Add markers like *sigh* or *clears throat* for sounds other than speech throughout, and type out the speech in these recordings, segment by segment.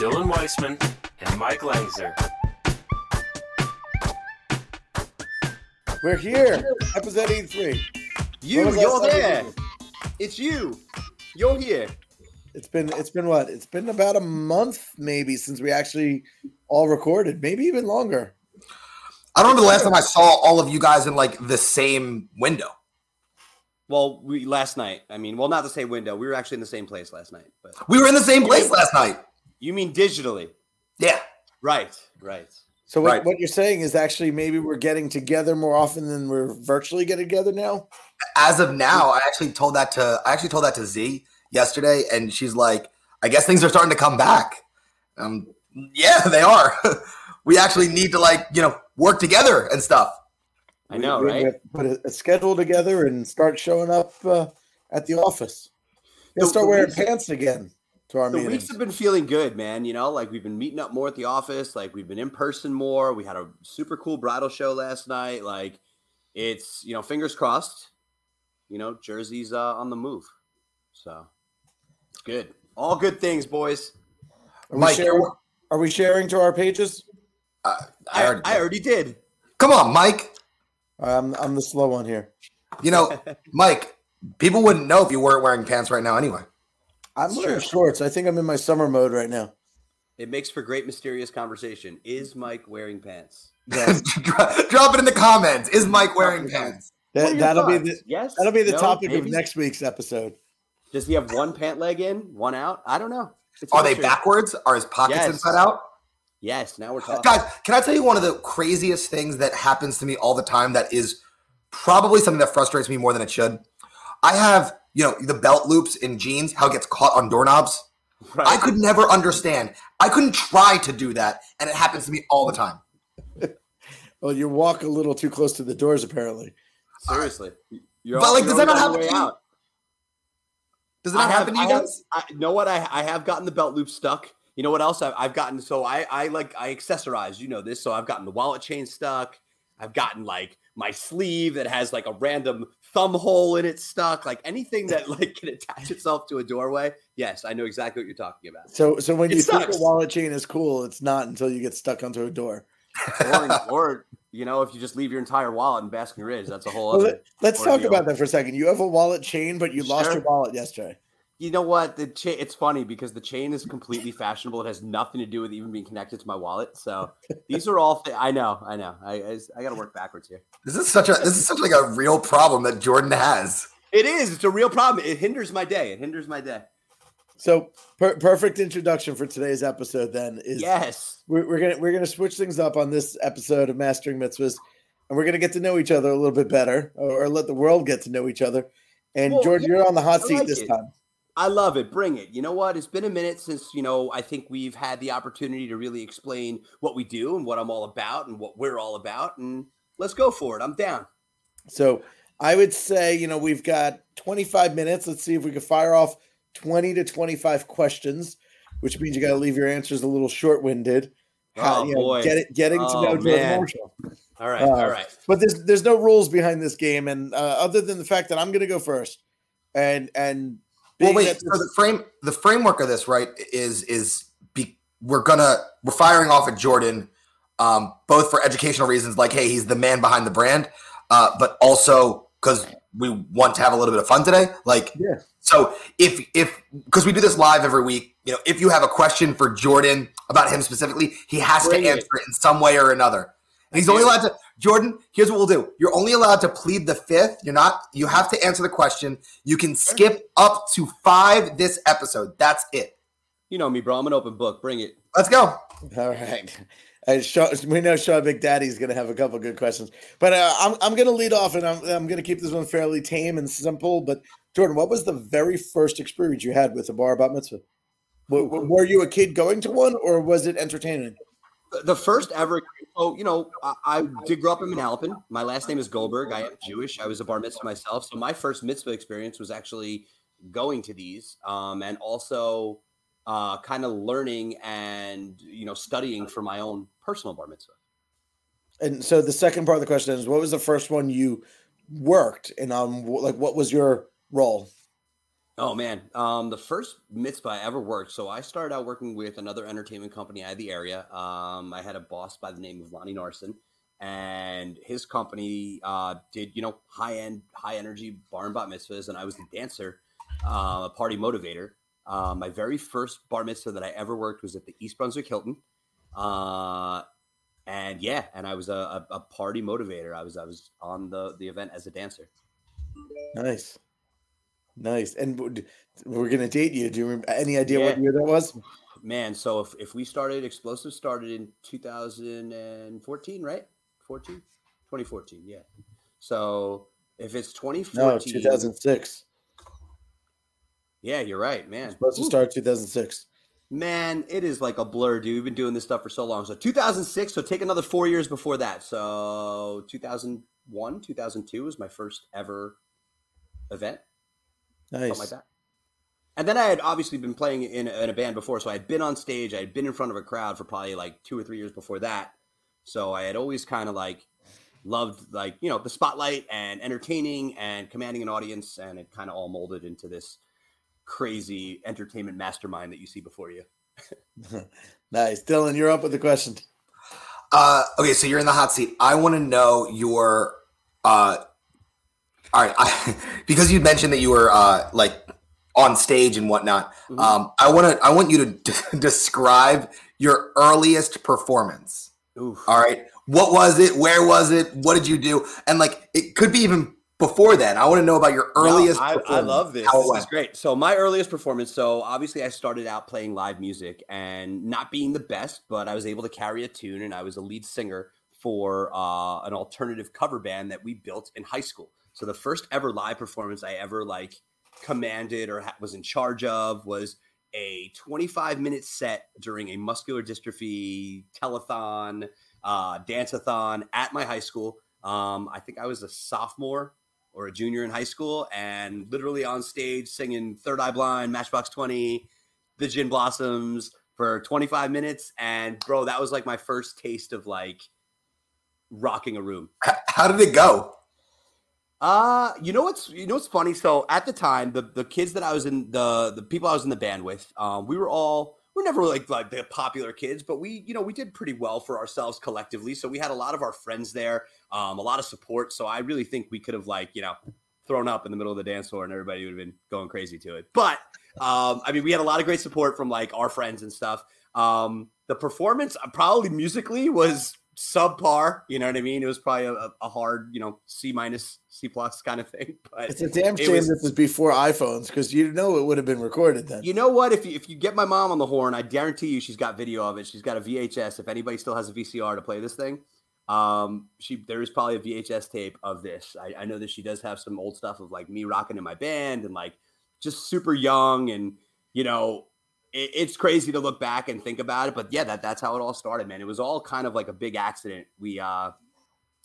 Dylan Weissman, and Mike Langzer. We're here, episode 83. You, When was the you're last time we there. did It's you. You're here. It's been it's been what? It's been about a month maybe since we actually all recorded, maybe even longer. I don't remember the last time I saw all of you guys in like the same window. Well, we last night. I mean, well, not the same window. We were actually in the same place last night. But We were in the same place last night. You mean digitally? Yeah. Right. Right. So what, Right. what you're saying is actually maybe we're getting together more often than we're virtually getting together now. As of now, I actually told that to I actually told that to Z yesterday, and she's like, I guess things are starting to come back. Um, yeah, *laughs* they are. *laughs* we actually need to like, you know, work together and stuff. I know, We- we right? have to Put a, a schedule together and start showing up uh, at the office. You'll The- start wearing pants again to our The meetings. weeks have been feeling good, man. You know, like we've been meeting up more at the office. Like we've been in person more. We had a super cool bridal show last night. Like it's you know, fingers crossed. You know, Jersey's uh, on the move, so it's good. All good things, boys. Are we, Mike, sharing, are we sharing to our pages? Uh, I, I already, I already did. come on, Mike. I'm I'm the slow one here. You know, *laughs* Mike. People wouldn't know if you weren't wearing pants right now, anyway. I'm It's wearing true. shorts. I think I'm in my summer mode right now. It makes for great mysterious conversation. Is Mike wearing pants? Yes. *laughs* Drop it in the comments. Is Mike wearing pants? That, that'll be the yes. that'll be the No? topic of next week's episode. Does he have one pant leg in, one out? I don't know. It's Are they mystery. backwards? Are his pockets Yes. inside out? Yes. Now we're talking. Guys, can I tell you one of the craziest things that happens to me all the time that is probably something that frustrates me more than it should? I have, you know, the belt loops in jeans, how it gets caught on doorknobs. Right? I could never understand. I couldn't try to do that, and it happens to me all the time. *laughs* Well, you walk a little too close to the doors, apparently. Seriously. You're But, al- like, you're does that not happen to you? Does it not have- happen to you I have- guys? I, know what? I, I have gotten the belt loop stuck. You know what else I've, I've gotten? So I, I like I accessorize. You know this. So I've gotten the wallet chain stuck. I've gotten like my sleeve that has like a random thumb hole in it stuck. Like anything that like can attach itself to a doorway. Yes, I know exactly what you're talking about. So, so when It you think a wallet chain is cool, it's not until you get stuck onto a door. Or, *laughs* or you know, if you just leave your entire wallet in Basking Ridge, that's a whole Well, other. let, us talk about that for a second. You have a wallet chain, but you lost your wallet yesterday. You know what? The chain. It's funny because the chain is completely fashionable. It has nothing to do with even being connected to my wallet. So these are all. Th- I know. I know. I I, I got to work backwards here. This is such a this is such like a real problem that Jordan has. It is. It's a real problem. It hinders my day. It hinders my day. So, per- perfect introduction for today's episode. Then is Yes. we're, we're gonna we're gonna switch things up on this episode of Mastering Mitzvahs, and we're gonna get to know each other a little bit better, or, or let the world get to know each other. And Well, George, yeah, you're on the hot seat like this it. time. I love it. Bring it. You know what? It's been a minute since, you know, I think we've had the opportunity to really explain what we do and what I'm all about and what we're all about. And let's go for it. I'm down. So I would say, you know, we've got 25 minutes. Let's see if we can fire off 20 to 25 questions, which means you got to leave your answers a little short-winded. How- Oh, you know, boy. get it, getting to Oh, know Jordan man. Marshall. All right. Uh, all right. But there's there's no rules behind this game, and uh, other than the fact that I'm going to go first, and and Well, wait. So the frame the framework of this, right, is is be, we're gonna we're firing off at Jordan, um, both for educational reasons, like hey, he's the man behind the brand, uh, but also because we want to have a little bit of fun today. Like, Yeah. So if if because we do this live every week, you know, if you have a question for Jordan about him specifically, he has to answer it in some way or another. And he's only allowed to Jordan, here's what we'll do. You're only allowed to plead the fifth. You're not you have to answer the question. You can skip up to five this episode. That's it. You know me, bro. I'm an open book. Bring it. Let's go. all right. Uh, Sean, we know Sean Big Daddy's going to have a couple good questions, but uh, I'm I'm going to lead off, and I'm I'm going to keep this one fairly tame and simple. But Jordan, what was the very first experience you had with a bar bat mitzvah? W- w- were you a kid going to one, or was it entertainment? The- first ever, so you know, I, I did grow up in Manalapan. My last name is Goldberg. I am Jewish. I was a bar mitzvah myself, so my first mitzvah experience was actually going to these, um, and also uh, kind of learning and you know studying for my own personal bar mitzvah. And so the second part of the question is, what was the first one you worked, and um, like what was your role? Oh man, um, the first mitzvah I ever worked. So I started out working with another entertainment company out of the area. Um, I had a boss by the name of Lonnie Narson, and his company uh, did you know high end, high energy bar and bat mitzvahs, and I was the dancer, uh, a party motivator. Uh, my very first bar mitzvah that I ever worked was at the East Brunswick Hilton, uh, and yeah, and I was a, a, a party motivator. I was I was on the the event as a dancer. Nice, nice. And we're gonna date you. Do you remember any idea what year that was? Man, so if, if we started explosive started in 2014, right? 14? 2014, yeah. So if it's 2014 No, two thousand six. yeah, you're right, man. Supposed to start two thousand six. Man, it is like a blur, dude. We've been doing this stuff for so long. So 2006, so take another four years before that. So 2001, 2002 was my first ever event. Nice. something like that. And then I had obviously been playing in, in a band before, so I had been on stage. I had been in front of a crowd for probably like two or three years before that. So I had always kind of like loved like you know the spotlight and entertaining and commanding an audience, and it kind of all molded into this crazy entertainment mastermind that you see before you. *laughs* Nice, Dylan. You're up with the question. Uh, okay, so you're in the hot seat. I want to know your. Uh, all right, I, *laughs* because you mentioned that you were uh, like on stage and whatnot. Mhm. Um, I want to. I want you to *laughs* d- describe your earliest performance. Oof. All right, what was it? Where was it? What did you do? And like, it could be even before then. I want to know about your No, earliest. I, I performance, love this. how This is great. So my earliest performance. So obviously, I started out playing live music and not being the best, but I was able to carry a tune, and I was a lead singer for uh, an alternative cover band that we built in high school. So the first ever live performance I ever like commanded or ha- was in charge of was a 25 minute set during a muscular dystrophy telethon, uh, dance-a-thon at my high school. Um, I think I was a sophomore or a junior in high school and literally on stage singing Third Eye Blind, Matchbox 20, The Gin Blossoms for 25 minutes. And bro, that was like my first taste of like rocking a room. How did it go? Uh, you know what's you know what's funny? So at the time, the the kids that I was in the the people I was in the band with, um, we were all we're never like like the popular kids, but we you know we did pretty well for ourselves collectively. So we had a lot of our friends there, um, a lot of support. So I really think we could have like you know thrown up in the middle of the dance floor and everybody would have been going crazy to it. But um, I mean, we had a lot of great support from like our friends and stuff. Um, the performance uh, probably musically was subpar. You know what I mean? It was probably a, a hard, you know, C minus, C plus kind of thing. *laughs* But It's a damn shame was- this is before iPhones because you know it would have been recorded then. you know what? If you, if you get my mom on the horn, I guarantee you she's got video of it. She's got a VHS. If anybody still has a VCR to play this thing, um, she there is probably a VHS tape of this. I, I know that she does have some old stuff of like me rocking in my band and like just super young and you know it's crazy to look back and think about it. But yeah, that that's how it all started, man. It was all kind of like a big accident. We uh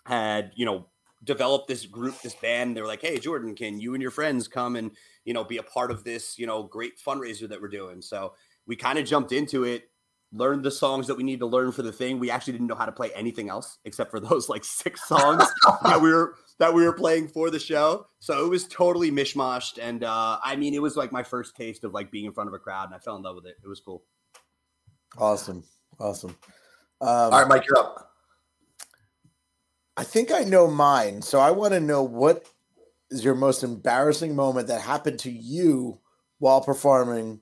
had you know developed this group, this band. They were like, "Hey, Jordan, can you and your friends come and you know be a part of this you know great fundraiser that we're doing?" So we kind of jumped into it, learned the songs that we need to learn for the thing. We actually didn't know how to play anything else except for *laughs* those like six songs that we were that we were playing for the show. So it was totally mishmashed, and uh, I mean, it was like my first taste of like being in front of a crowd, and I fell in love with it. It was cool. Awesome, awesome. Um, All right, Mike, you're up. I think I know mine, so I want to know what is your most embarrassing moment that happened to you while performing,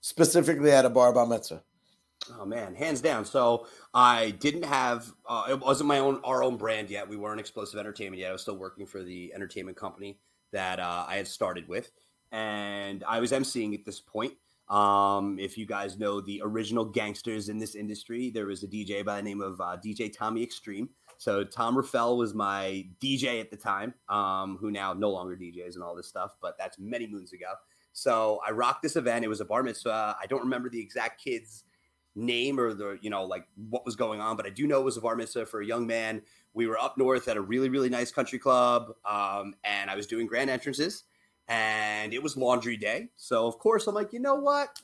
specifically at a bar bar mitzvah. Oh man, hands down. So I didn't have uh, it wasn't my own our own brand yet. We weren't explosive entertainment yet. I was still working for the entertainment company that uh, I had started with, and I was emceeing at this point. Um, if you guys know the original gangsters in this industry, there was a DJ by the name of uh, DJ Tommy Extreme. So Tom Raffel was my DJ at the time, um, who now no longer DJs and all this stuff, but that's many moons ago. So I rocked this event. It was a bar mitzvah. I don't remember the exact kid's name or the, you know, like what was going on, but I do know it was a bar mitzvah for a young man. We were up north at a really, really nice country club. Um, and I was doing grand entrances and it was laundry day. So of course I'm like, you know what?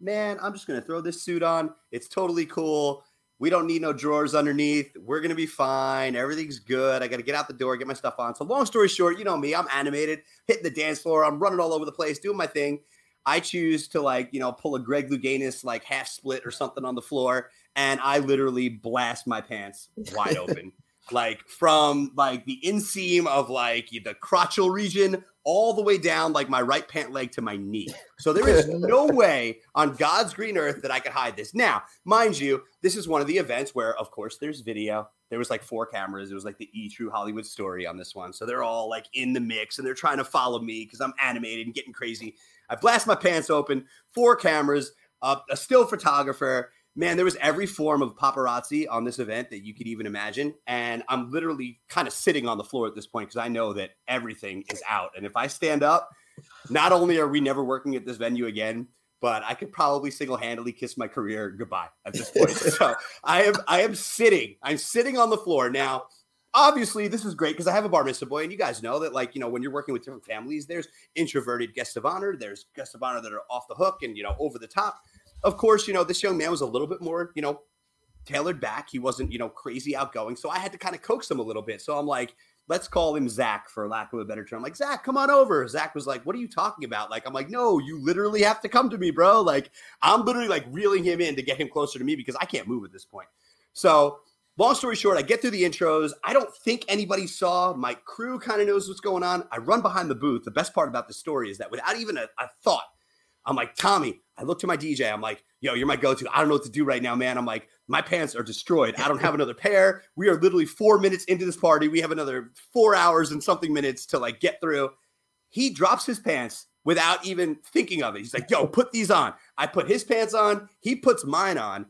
Man, I'm just gonna throw this suit on. It's totally cool. We don't need no drawers underneath. We're gonna be fine. Everything's good. I gotta get out the door, get my stuff on. So long story short, you know me, I'm animated, hitting the dance floor, I'm running all over the place, doing my thing. I choose to like, you know, pull a Greg Louganis like half split or something on the floor, and I literally blast my pants wide *laughs* open. like from like the inseam of like the crotchal region all the way down like my right pant leg to my knee. So there is *laughs* no way on God's green earth that I could hide this. Now, mind you, this is one of the events where, of course, there's video. There was like four cameras. It was like the E True Hollywood story on this one. So they're all like in the mix and they're trying to follow me because I'm animated and getting crazy. I blast my pants open, four cameras, uh, a still photographer, man, there was every form of paparazzi on this event that you could even imagine. And I'm literally kind of sitting on the floor at this point because I know that everything is out. And if I stand up, not only are we never working at this venue again, but I could probably single-handedly kiss my career goodbye at this point. *laughs* so I am I am sitting. I'm sitting on the floor now. Obviously, this is great because I have a bar mitzvah boy, and you guys know that, like, you know, when you're working with different families, there's introverted guests of honor, there's guests of honor that are off the hook and you know over the top of course, you know, this young man was a little bit more, you know, tailored back. He wasn't, you know, crazy outgoing. So I had to kind of coax him a little bit. So I'm like, let's call him Zach for lack of a better term. I'm like, Zach, come on over. Zach was like, what are you talking about? Like, I'm like, no, you literally have to come to me, bro. Like, I'm literally like reeling him in to get him closer to me because I can't move at this point. So, long story short, I get through the intros. I don't think anybody saw. My crew kind of knows what's going on. I run behind the booth. The best part about the story is that without even a, a thought, I'm like, Tommy, I look to my DJ. I'm like, yo, you're my go to. I don't know what to do right now, man. I'm like, my pants are destroyed. I don't have another pair. We are literally four minutes into this party. We have another four hours and something minutes to like get through. He drops his pants without even thinking of it. He's like, yo, put these on. I put his pants on. He puts mine on.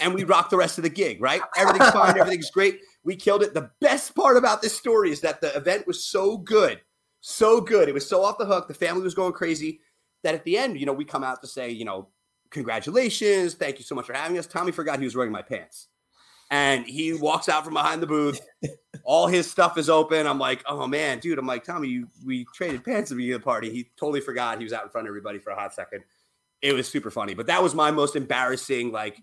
And we rock the rest of the gig, right? Everything's fine. *laughs* Everything's great. We killed it. The best part about this story is that the event was so good. So good. It was so off the hook. The family was going crazy that at the end, you know, we come out to say, you know, congratulations, thank you so much for having us. Tommy forgot he was wearing my pants. And he walks out from behind the booth. All his stuff is open. I'm like, oh man, dude. I'm like, Tommy, you, we traded pants at the beginning of the party. He totally forgot he was out in front of everybody for a hot second. It was super funny. But that was my most embarrassing, like,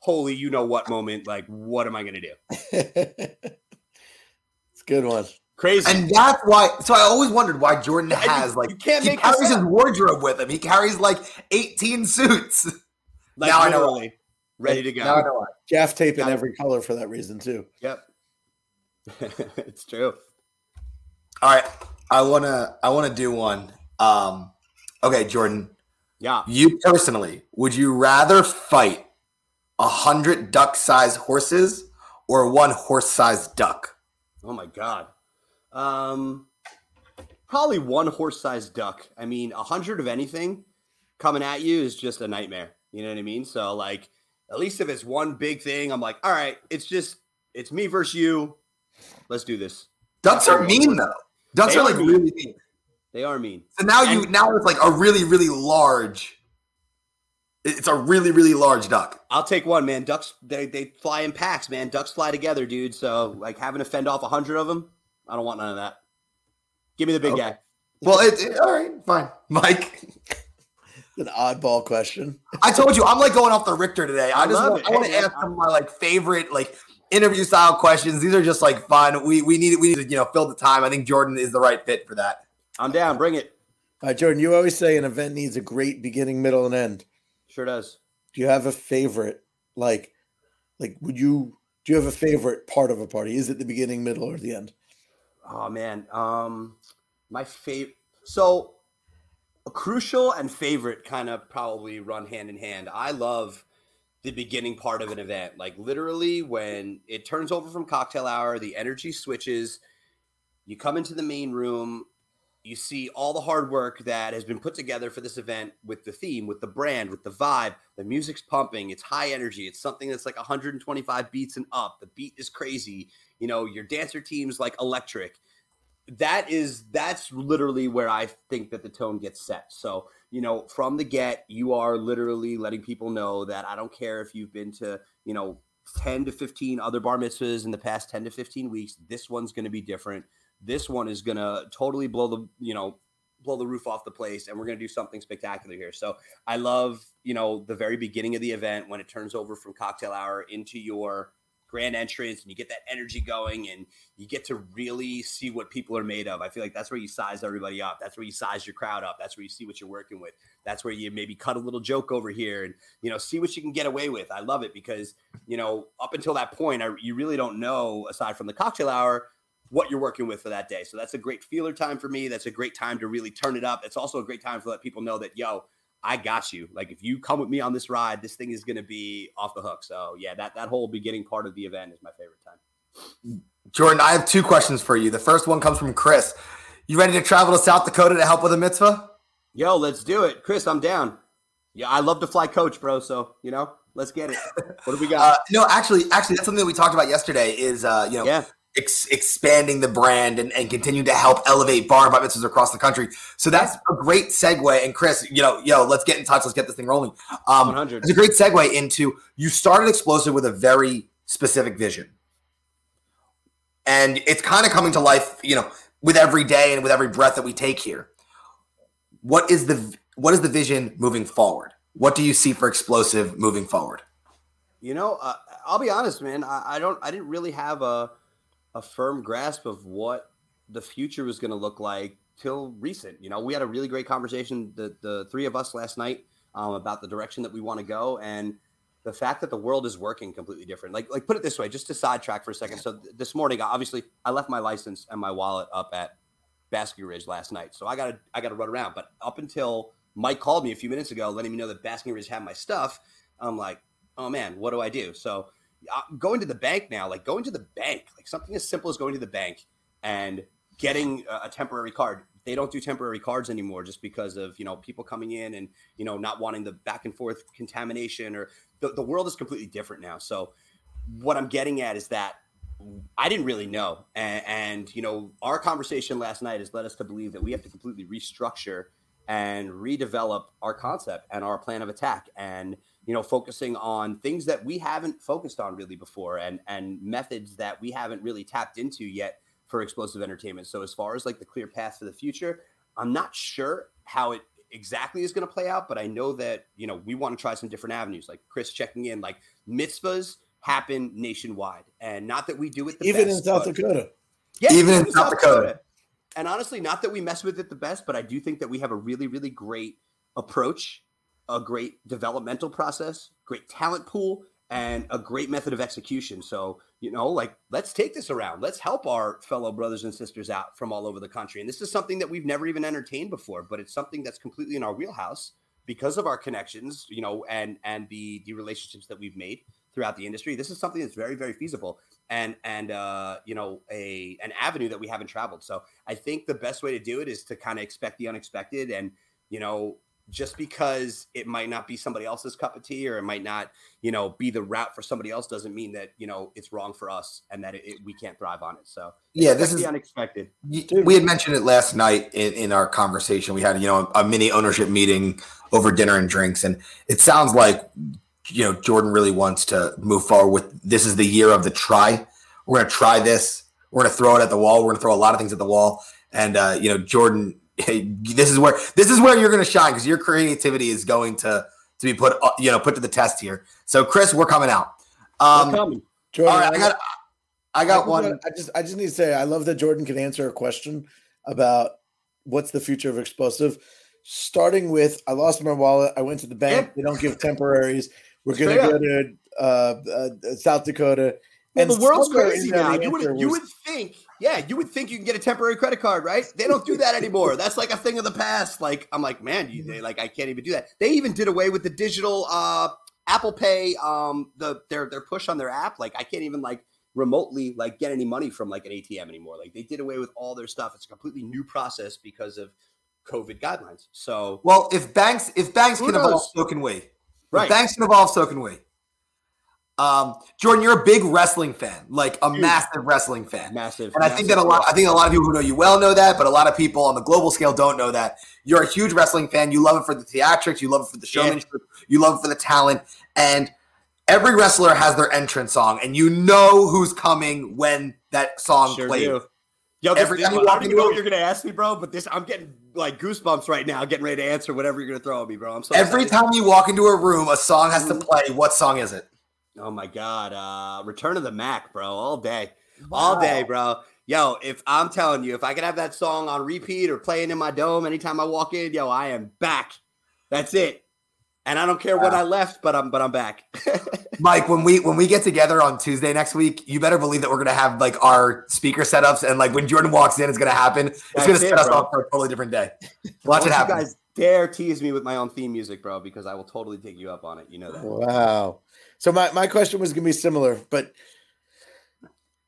holy, you know what moment. Like, what am I going to do? *laughs* it's a good one. Crazy. And that's why. So I always wondered why Jordan has like you can't he make carries his wardrobe with him. He carries like 18 suits. Like, Now I know literally ready to go. Now I know why. Gaff tape in every color for that reason too. Yep. *laughs* it's true. All right, I wanna I wanna do one. Um, okay, Jordan, Yeah. you personally, would you rather fight a hundred duck-sized horses or one horse-sized duck? Oh my god. Um, probably one horse-sized duck. I mean, a hundred of anything coming at you is just a nightmare. You know what I mean? So like, at least if it's one big thing, I'm like, all right, it's just it's me versus you. Let's do this. Ducks are mean though. Ducks They are like mean. really mean. They are mean. So now you And- now it's like a really really large. It's a really really large duck. I'll take one, man. Ducks they they fly in packs, man. Ducks fly together, dude. So like having to fend off a hundred of them, I don't want none of that. Give me the big Okay. guy. Well, it, it- all right, fine, *laughs* Mike. An oddball question. I told you I'm like going off the Richter today. I, I just want, I want Hey, to man, ask some of my like favorite like interview style questions. These are just like fun. We we need we need to you know fill the time. I think Jordan is the right fit for that. I'm down. Bring it. All right, Jordan, you always say an event needs a great beginning, middle, and end. Sure does. Do you have a favorite? Like, like would you do you have a favorite part of a party? Is it the beginning, middle, or the end? Oh man, um, my favorite. So, a crucial and favorite kind of probably run hand in hand. I love the beginning part of an event, like literally when it turns over from cocktail hour, the energy switches. You come into the main room, you see all the hard work that has been put together for this event with the theme, with the brand, with the vibe. The music's pumping, it's high energy. It's something that's like 125 beats and up. The beat is crazy. You know, your dancer team's like electric. That is that's literally where I think that the tone gets set. So you know, from the get, you are literally letting people know that I don't care if you've been to, you know, 10 to 15 other bar mitzvahs in the past 10 to 15 weeks. This one's going to be different. This one is going to totally blow the, you know, blow the roof off the place and we're going to do something spectacular here. So I love, you know, the very beginning of the event when it turns over from cocktail hour into your grand entrance and you get that energy going and you get to really see what people are made of. I feel like that's where you size everybody up. That's where you size your crowd up. That's where you see what you're working with. That's where you maybe cut a little joke over here and you know see what you can get away with. I love it because you know up until that point, I, you really don't know aside from the cocktail hour what you're working with for that day. So that's a great feeler time for me. That's a great time to really turn it up. It's also a great time to let people know that yo, I got you. Like if you come with me on this ride, this thing is going to be off the hook. So yeah, that that whole beginning part of the event is my favorite time. Jordan, I have two questions for you. The first one comes from Chris. You ready to travel to South Dakota to help with a mitzvah? Yo, let's do it, Chris. I'm down. Yeah, I love to fly coach, bro. So you know, let's get it. What do we got? Uh, no, actually, actually, that's something that we talked about yesterday. Is uh, you know, yeah. Ex- expanding the brand and, and continue to help elevate bar and bat mitzvahs across the country. So that's a great segue. And Chris, you know, yo, let's get in touch. Let's get this thing rolling. Um, 100. It's a great segue into you started Explosive with a very specific vision, and it's kind of coming to life. You know, with every day and with every breath that we take here. What is the what is the vision moving forward? What do you see for Explosive moving forward? You know, uh, I'll be honest, man. I, I don't. I didn't really have a a firm grasp of what the future was going to look like till recent. You know, we had a really great conversation, the the three of us last night, um, about the direction that we want to go and the fact that the world is working completely different. Like, like put it this way, just to sidetrack for a second. So th- this morning, obviously, I left my license and my wallet up at Basking Ridge last night, so I got to I got to run around. But up until Mike called me a few minutes ago, letting me know that Basking Ridge had my stuff, I'm like, oh man, what do I do? So Uh, going to the bank now, like going to the bank, like something as simple as going to the bank and getting a, a temporary card. They don't do temporary cards anymore just because of you know people coming in and you know not wanting the back and forth contamination or the, the world is completely different now. So what I'm getting at is that I didn't really know, and, and you know our conversation last night has led us to believe that we have to completely restructure and redevelop our concept and our plan of attack and you know focusing on things that we haven't focused on really before and and methods that we haven't really tapped into yet for explosive entertainment so as far as like the clear path for the future i'm not sure how it exactly is going to play out but i know that you know we want to try some different avenues like chris checking in like mitzvahs happen nationwide and not that we do it the Even best, in South but- Dakota. yeah, Even in South Dakota. And honestly, not that we mess with it the best, but I do think that we have a really, really great approach, a great developmental process, great talent pool, and a great method of execution. So, you know, like let's take this around. Let's help our fellow brothers and sisters out from all over the country. And this is something that we've never even entertained before, but it's something that's completely in our wheelhouse because of our connections, you know, and and the the relationships that we've made throughout the industry. This is something that's very, very feasible and and uh, you know a an avenue that we haven't traveled. So I think the best way to do it is to kind of expect the unexpected, and you know just because it might not be somebody else's cup of tea or it might not you know be the route for somebody else doesn't mean that you know it's wrong for us and that it, it- we can't thrive on it. So Yeah, this is unexpected. Dude. We had mentioned it last night in, in our conversation. We had, you know, a mini ownership meeting over dinner and drinks, and it sounds like, you know, Jordan really wants to move forward with this is the year of the try. We're going to try this. We're going to throw it at the wall. We're going to throw a lot of things at the wall, and uh, you know, Jordan, *laughs* this is where this is where you're going to shine because your creativity is going to to be put, uh, you know, put to the test here. So, Chris, we're coming out. Um, We're coming. Jordan, all right, I got, I got just one. wanna- I just I just need to say I love that Jordan can answer a question about what's the future of explosive. Starting with I lost my wallet. I went to the bank. Yeah. They don't give temporaries. We're gonna go to uh, uh, South Dakota. Well, the world's crazy now. You would answer you would think, yeah, you would think you can get a temporary credit card, right? They don't do that anymore. That's like a thing of the past. Like I'm like, man, you they, like I can't even do that. They even did away with the digital uh Apple Pay, um, the their their push on their app. Like I can't even like remotely like get any money from like an ATM anymore. Like they did away with all their stuff. It's a completely new process because of COVID guidelines. So Well, if banks if banks can evolve, so can we. If Right. banks can evolve, so can we. Um, Jordan, you're a big wrestling fan, like a Huge. massive wrestling fan. Massive. And I think that a lot I think a lot of people who know you well know that, but a lot of people on the global scale don't know that. You're a huge wrestling fan. You love it for the theatrics, you love it for the Yeah. showmanship, you love it for the talent. And every wrestler has their entrance song, and you know who's coming when that song Sure plays. do. Yo, this, Every this- I don't even know what you're gonna ask me, bro. But this, I'm getting like goosebumps right now, getting ready to answer whatever you're gonna throw at me, bro. I'm so Every excited. time you walk into a room, a song has to Mhm. play. What song is it? Oh my god, uh Return of the Mack, bro, all day. All day, bro. Yo, if I'm telling you, if I could have that song on repeat or playing in my dome anytime I walk in, yo, I am back. That's it. And I don't care when I left, but I'm but I'm back. *laughs* Mike, when we when we get together on Tuesday next week, you better believe that we're gonna have like our speaker setups, and like when Jordan walks in, it's gonna happen. It's That's gonna it, set us bro. up for a totally different day. Watch it you happen. guys dare tease me with my own theme music, bro, because I will totally take you up on it. You know that. Wow. So my, my question was gonna be similar, but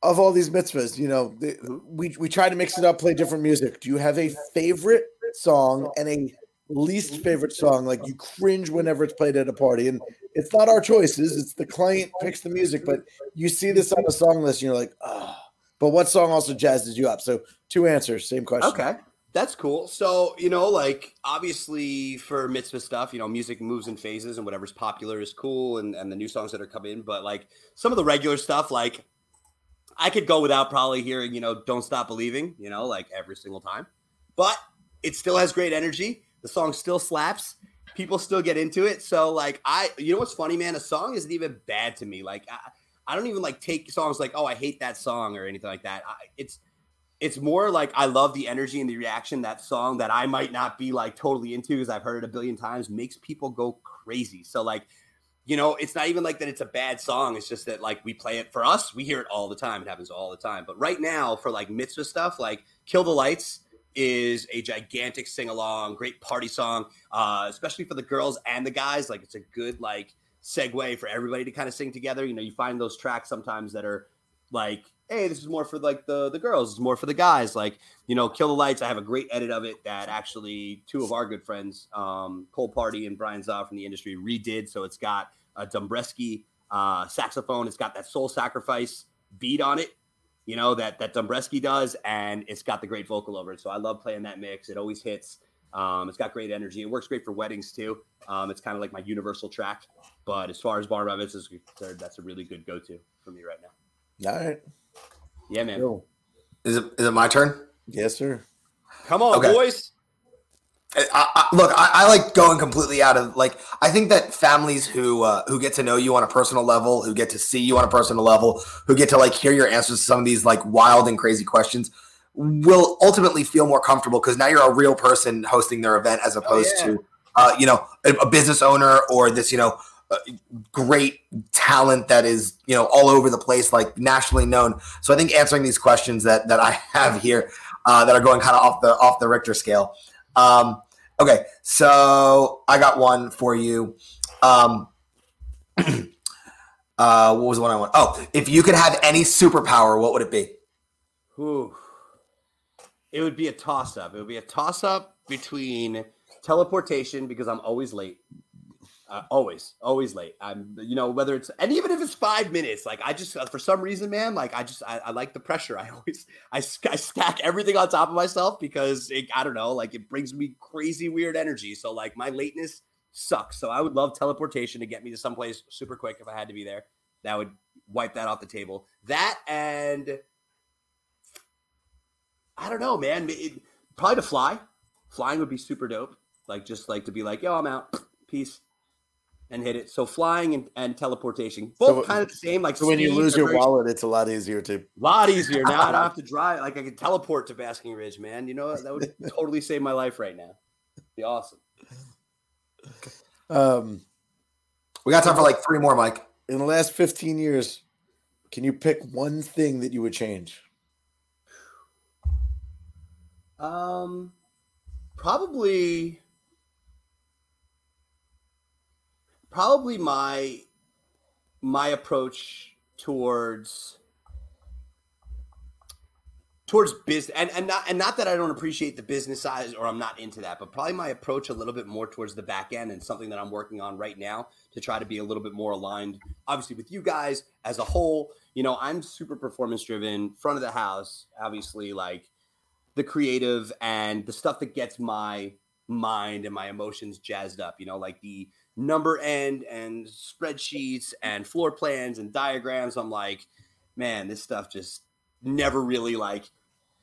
of all these mitzvahs, you know, the, we we try to mix it up, play different music. Do you have a favorite song and a least favorite song? Like you cringe whenever it's played at a party, and it's not our choices; it's the client picks the music. But you see this on the song list, and you're like, oh. But what song also jazzes you up? So two answers, same question. Okay. That's cool. So, you know, like obviously for mitzvah stuff, you know, music moves in phases and whatever's popular is cool and, and the new songs that are coming in. But like some of the regular stuff, like I could go without probably hearing, you know, Don't Stop Believing, you know, like every single time. But it still has great energy. The song still slaps. People still get into it. So like I you know what's funny, man? A song isn't even bad to me. Like I, I don't even like take songs like, oh, I hate that song or anything like that. I, it's it's more like I love the energy and the reaction that song that I might not be like totally into because I've heard it a billion times makes people go crazy. So like, you know, it's not even like that it's a bad song. It's just that like we play it for us, we hear it all the time. It happens all the time. But right now for like mitzvah stuff, like Kill the Lights is a gigantic sing along, great party song, uh, especially for the girls and the guys. Like it's a good like segue for everybody to kind of sing together. You know, you find those tracks sometimes that are like hey this is more for like the the girls it's more for the guys like you know kill the lights i have a great edit of it that actually two of our good friends um cole party and brian zaw from the industry redid so it's got a Dombresky uh saxophone it's got that soul sacrifice beat on it you know that that Dombresky does and it's got the great vocal over it so i love playing that mix it always hits um, it's got great energy. It works great for weddings too. Um, it's kind of like my universal track. But as far as bar mitzvahs is concerned, that's a really good go-to for me right now. All right. Yeah, man. Cool. Is it is it my turn? Yes, sir. Come on, Okay. boys. I, I, look, I, I like going completely out of like. I think that families who uh, who get to know you on a personal level, who get to see you on a personal level, who get to like hear your answers to some of these like wild and crazy questions, will ultimately feel more comfortable because now you're a real person hosting their event as opposed yeah. to uh, you know a, a business owner or this you know great talent that is you know all over the place like nationally known. So I think answering these questions that that I *laughs* have here uh, that are going kind of off the off the Richter scale. Um, okay, so I got one for you. Um, *clears throat* uh, what was the one I want? Oh, if you could have any superpower, what would it be? Whew. It would be a toss up. It would be a toss up between teleportation because I'm always late. Uh, always, always late. I'm, you know, whether it's and even if it's five minutes, like I just uh, for some reason, man, like I just I, I like the pressure. *laughs* I always I, I stack everything on top of myself because it, I don't know, like it brings me crazy weird energy. So like my lateness sucks. So I would love teleportation to get me to someplace super quick if I had to be there. That would wipe that off the table. That and I don't know, man. It, probably to fly. Flying would be super dope. Like just like to be like, yo, I'm out. Peace. And hit it. So flying and, and teleportation. Both So- kind of the same. Like So when you lose your very- wallet, it's a lot easier to. A lot easier. Now I don't *laughs* have to drive. Like I could teleport to Basking Ridge, man. You know, that would *laughs* totally save my life right now. Be awesome. Um, We got time for like three more, Mike. in the last 15 years, can you pick one thing that you would change? Um, probably, probably my my approach towards towards business and, and not and not that I don't appreciate the business side or I'm not into that, but probably my approach a little bit more towards the back end and something that I'm working on right now to try to be a little bit more aligned, obviously, with you guys as a whole. You know, I'm super performance driven, front of the house, obviously, like the creative and the stuff that gets my mind and my emotions jazzed up, you know, like the number end and spreadsheets and floor plans and diagrams. I'm like, man, this stuff just never really like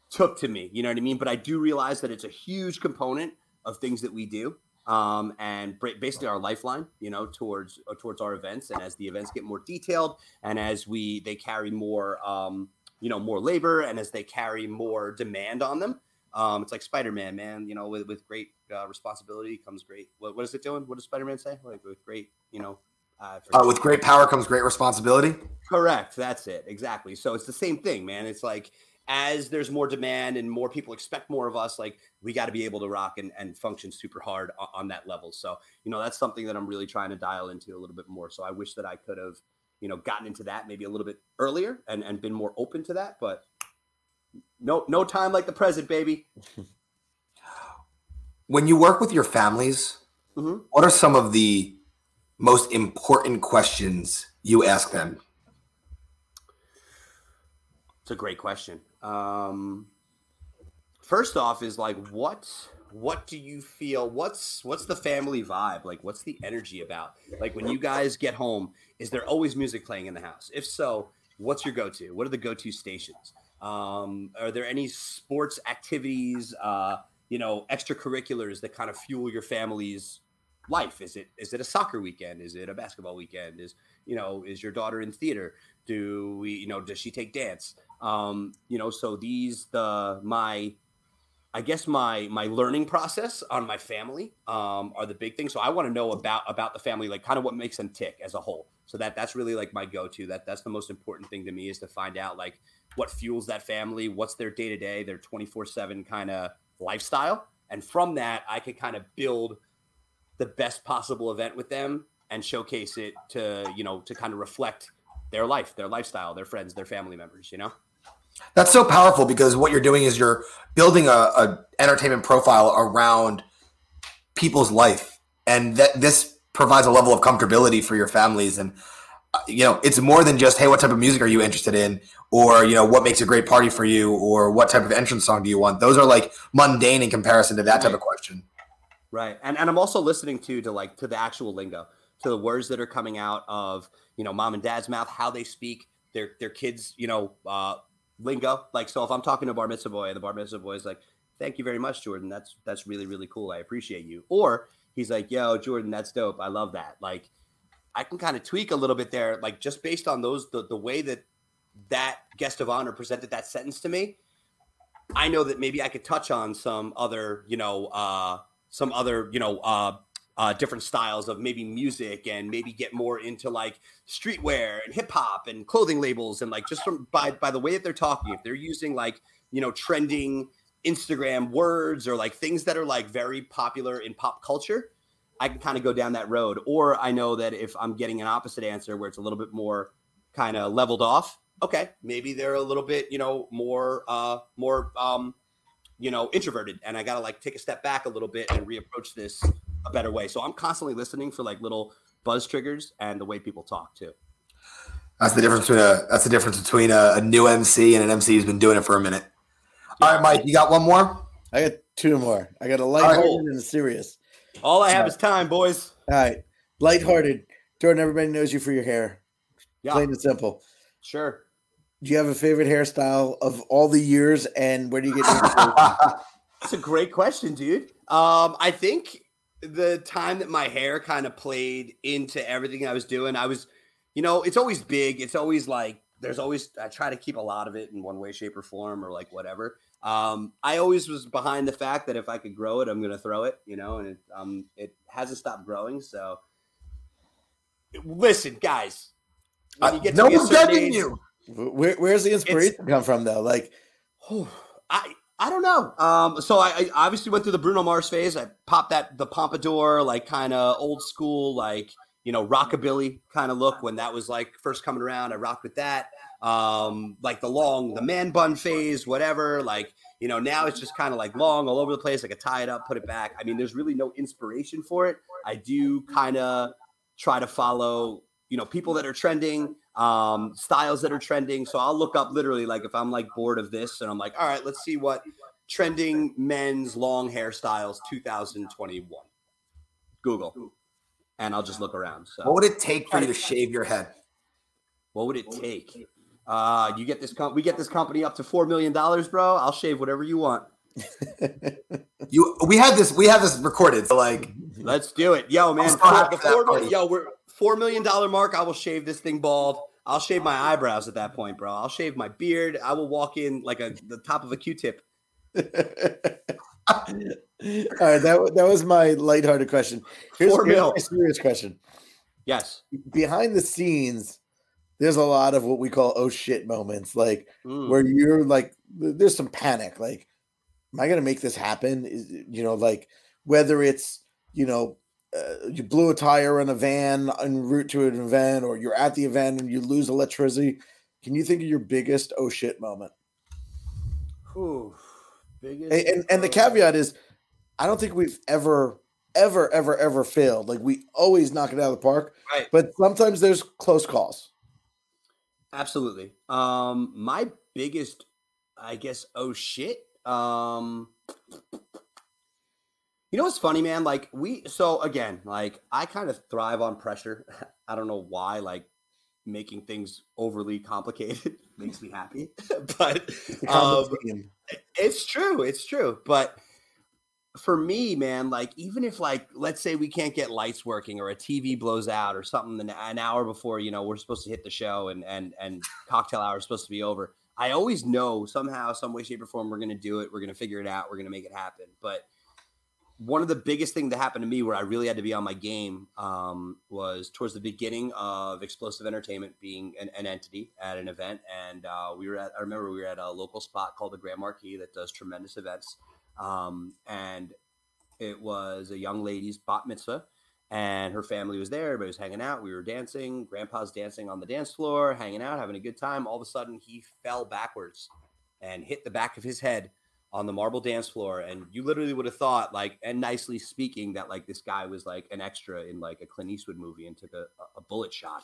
took to me. You know what I mean? But I do realize that it's a huge component of things that we do. Um, and basically our lifeline, you know, towards uh, towards our events, and as the events get more detailed, and as we they carry more, um, you know, more labor, and as they carry more demand on them, um, it's like Spider Man, man. You know, with, with great uh, responsibility comes great. What, what is it doing? What does Spider Man say? Like with great, you know, uh, uh, with great power comes great responsibility. Correct. That's it. Exactly. So it's the same thing, man. It's like as there's more demand and more people expect more of us, like we got to be able to rock and, and function super hard on, on, that level. So, you know, that's something that I'm really trying to dial into a little bit more. So I wish that I could have, you know, gotten into that maybe a little bit earlier and, and been more open to that. But no, no time like the present, baby. *laughs* When you work with your families, mm-hmm. what are some of the most important questions you ask them? It's a great question. Um, first off, is like what what do you feel? What's what's the family vibe? Like, what's the energy about? Like when you guys get home, is there always music playing in the house? If so, what's your go to? What are the go to stations? Um, are there any sports activities? Uh, you know, extracurriculars that kind of fuel your family's life? Is it is it a soccer weekend? Is it a basketball weekend? Is you know is your daughter in theater? Do we you know does she take dance? Um, you know, so these the my I guess my my learning process on my family um, are the big things. So I want to know about about the family, like kind of what makes them tick as a whole. So that that's really like my go to. That that's the most important thing to me is to find out like what fuels that family, what's their day to day, their twenty four seven kind of lifestyle, and from that I can kind of build the best possible event with them and showcase it to you know to kind of reflect their life, their lifestyle, their friends, their family members. You know. That's so powerful because what you're doing is you're building a, a entertainment profile around people's life, and that this provides a level of comfortability for your families. And uh, you know, it's more than just hey, what type of music are you interested in, or you know, what makes a great party for you, or what type of entrance song do you want? Those are like mundane in comparison to that right. type of question. Right, and and I'm also listening to to like to the actual lingo, to the words that are coming out of you know mom and dad's mouth, how they speak, their their kids, you know, uh, lingo. Like, so if I'm talking to bar mitzvah boy, and the bar mitzvah boy is like, "Thank you very much, Jordan. That's that's really really cool. I appreciate you." Or he's like, "Yo, Jordan, that's dope. I love that." Like, I can kind of tweak a little bit there, like just based on those the the way that that guest of honor presented that sentence to me. I know that maybe I could touch on some other, you know, uh, some other, you know, uh, uh, different styles of maybe music and maybe get more into like streetwear and hip hop and clothing labels and like just from by by the way that they're talking, if they're using like you know trending Instagram words or like things that are like very popular in pop culture, I can kind of go down that road. Or I know that if I'm getting an opposite answer where it's a little bit more kind of leveled off, okay, maybe they're a little bit you know more uh more um you know introverted and I got to like take a step back a little bit and reapproach this a better way. So I'm constantly listening for like little buzz triggers and the way people talk too. That's the difference between a that's the difference between a, a new MC and an MC who's been doing it for a minute. Yeah. All right, Mike, you got one more? I got two more. I got a lighthearted right. and a serious. All I have is time, boys. All right, lighthearted. Jordan, everybody knows you for your hair. Yeah. Plain and simple. Sure. Do you have a favorite hairstyle of all the years, and where do you get? *laughs* That's a great question, dude. Um, I think the time that my hair kind of played into everything I was doing, I was, you know, it's always big. It's always like there's always I try to keep a lot of it in one way, shape, or form, or like whatever. Um, I always was behind the fact that if I could grow it, I'm gonna throw it, you know, and it um it hasn't stopped growing. So listen, guys, uh, no one's age, you. Where, where's the inspiration come from, though? Like, I I don't know. Um, so I, I, obviously went through the Bruno Mars phase. I popped that the pompadour, like kind of old school, like you know rockabilly kind of look when that was like first coming around. I rocked with that. Um, like the long, the man bun phase, whatever. Like you know now it's just kind of like long all over the place. Like I tie it up, put it back. I mean, there's really no inspiration for it. I do kind of try to follow, you know, people that are trending, um, styles that are trending. So I'll look up literally like if I'm like bored of this and I'm like, all right, let's see what trending men's long hairstyles 2021. Google. And I'll just look around. So What would it take for you to shave your head? what would it take? Uh, you get this com- we get this company up to four million dollars, bro. I'll shave whatever you want. *laughs* You we had this we have this recorded. So like Let's do it, yo, man. I'll still have The that four party. million, yo, we're four million dollar mark. I will shave this thing bald. I'll shave my eyebrows at that point, bro. I'll shave my beard. I will walk in like a the top of a Q-tip. *laughs* All right, that that was my lighthearted question. Here's, Four here's mil. my serious question. Yes. Behind the scenes, there's a lot of what we call oh shit moments, like Mm. where you're like, there's some panic. Like, am I gonna make this happen? Is you know, like whether it's you know, uh, you blew a tire in a van en route to an event, or you're at the event and you lose electricity. Can you think of your biggest oh shit moment? Biggest And, and and the caveat is, I don't think we've ever, ever, ever, ever failed. Like we always knock it out of the park. Right. But sometimes there's close calls. Absolutely. Um, my biggest, I guess, oh shit. Um, you know what's funny, man? Like we, so again, like I kind of thrive on pressure. *laughs* I don't know why. Like making things overly complicated *laughs* makes me happy, *laughs* but um, it's true. It's true. But for me, man, like even if like let's say we can't get lights working or a TV blows out or something an, hour before you know we're supposed to hit the show and and and cocktail hour is supposed to be over, I always know somehow, some way, shape, or form we're gonna do it. We're gonna figure it out. We're gonna make it happen. But one of the biggest thing that happened to me where I really had to be on my game um, was towards the beginning of Explosive Entertainment being an, an entity at an event, and uh, we were at. I remember we were at a local spot called the Grand Marquis that does tremendous events, um, and it was a young lady's bat mitzvah, and her family was there. Everybody was hanging out. We were dancing. Grandpa's dancing on the dance floor, hanging out, having a good time. All of a sudden, he fell backwards and hit the back of his head on the marble dance floor and you literally would have thought like and nicely speaking that like this guy was like an extra in like a Clint Eastwood movie and took a, a bullet shot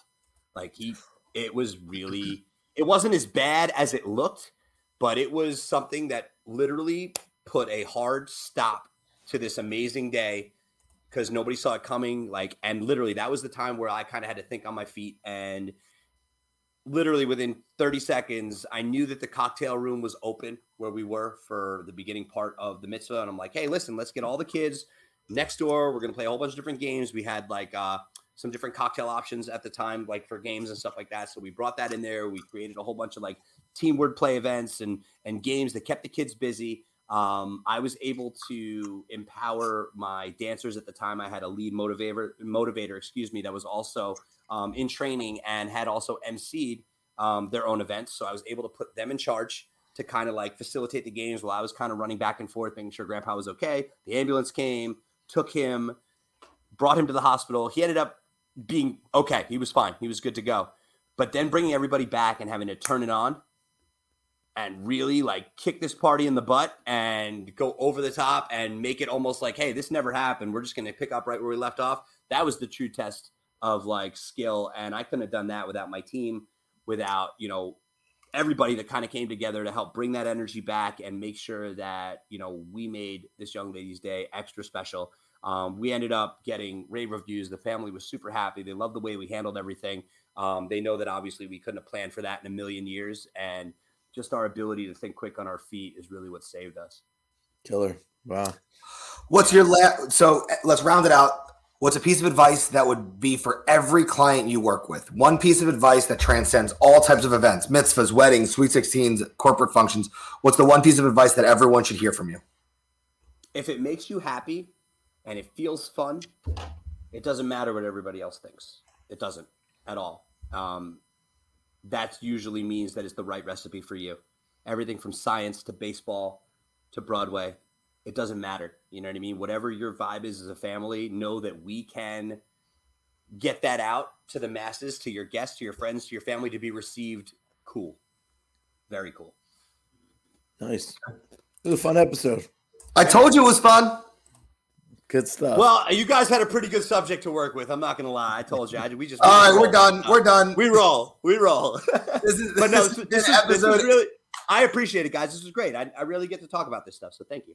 like he it was really it wasn't as bad as it looked but it was something that literally put a hard stop to this amazing day because nobody saw it coming like and literally that was the time where I kind of had to think on my feet and literally within 30 seconds, I knew that the cocktail room was open where we were for the beginning part of the mitzvah. And I'm like, hey, listen, let's get all the kids next door. We're going to play a whole bunch of different games. We had like uh, some different cocktail options at the time, like for games and stuff like that. So we brought that in there. We created a whole bunch of like team word play events and, and games that kept the kids busy. Um, I was able to empower my dancers at the time. I had a lead motivator, motivator, excuse me, that was also um, in training and had also emceed um, their own events. So I was able to put them in charge to kind of like facilitate the games while I was kind of running back and forth, making sure Grandpa was okay. The ambulance came, took him, brought him to the hospital. He ended up being okay. He was fine. He was good to go. But then bringing everybody back and having to turn it on and really like kick this party in the butt and go over the top and make it almost like, hey, this never happened. We're just going to pick up right where we left off. That was the true test of like skill. And I couldn't have done that without my team, without, you know, everybody that kind of came together to help bring that energy back and make sure that, you know, we made this young lady's day extra special. Um, we ended up getting rave reviews. The family was super happy. They loved the way we handled everything. Um, they know that obviously we couldn't have planned for that in a million years. And just our ability to think quick on our feet is really what saved us. Killer. Wow. What's your la- so let's round it out. What's a piece of advice that would be for every client you work with? One piece of advice that transcends all types of events, mitzvahs, weddings, sweet 16s, corporate functions. What's the one piece of advice that everyone should hear from you? If it makes you happy and it feels fun, it doesn't matter what everybody else thinks. It doesn't at all. Um, that usually means that it's the right recipe for you. Everything from science to baseball to Broadway, it doesn't matter. You know what I mean? Whatever your vibe is as a family, know that we can get that out to the masses, to your guests, to your friends, to your family to be received cool. Very cool. Nice. It was a fun episode. I told you it was fun. Good stuff. Well, you guys had a pretty good subject to work with. I'm not gonna lie. I told you. I, we just *laughs* All right, we're done. We're done. We roll. We roll. *laughs* This is, *laughs* but no, this this, is this, an is, this episode. is really. I appreciate it, guys. This was great. I, I really get to talk about this stuff. So thank you.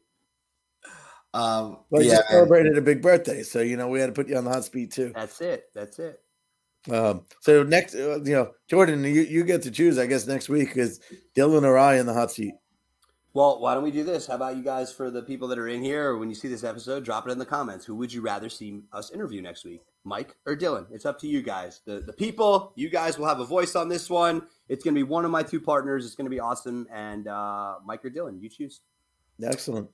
um, well, you yeah, just celebrated a big birthday, so you know we had to put you on the hot speed too. That's it. That's it. Um, so next, uh, you know, Jordan, you, you get to choose, I guess, next week is Dylan or I in the hot seat. Well, why don't we do this? How about you guys, for the people that are in here, or when you see this episode, drop it in the comments. Who would you rather see us interview next week, Mike or Dylan? It's up to you guys. The the people, you guys will have a voice on this one. It's going to be one of my two partners. It's going to be awesome. And uh, Mike or Dylan, you choose. Excellent.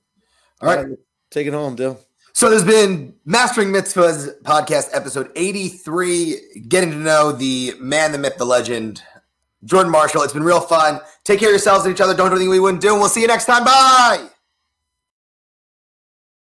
All right. take it home, Dylan. So there's been Mastering Mitzvahs podcast episode 83, getting to know the man, the myth, the legend, Jordan Marshall. It's been real fun. Take care of yourselves and each other. Don't do anything we wouldn't do. And we'll see you next time. Bye.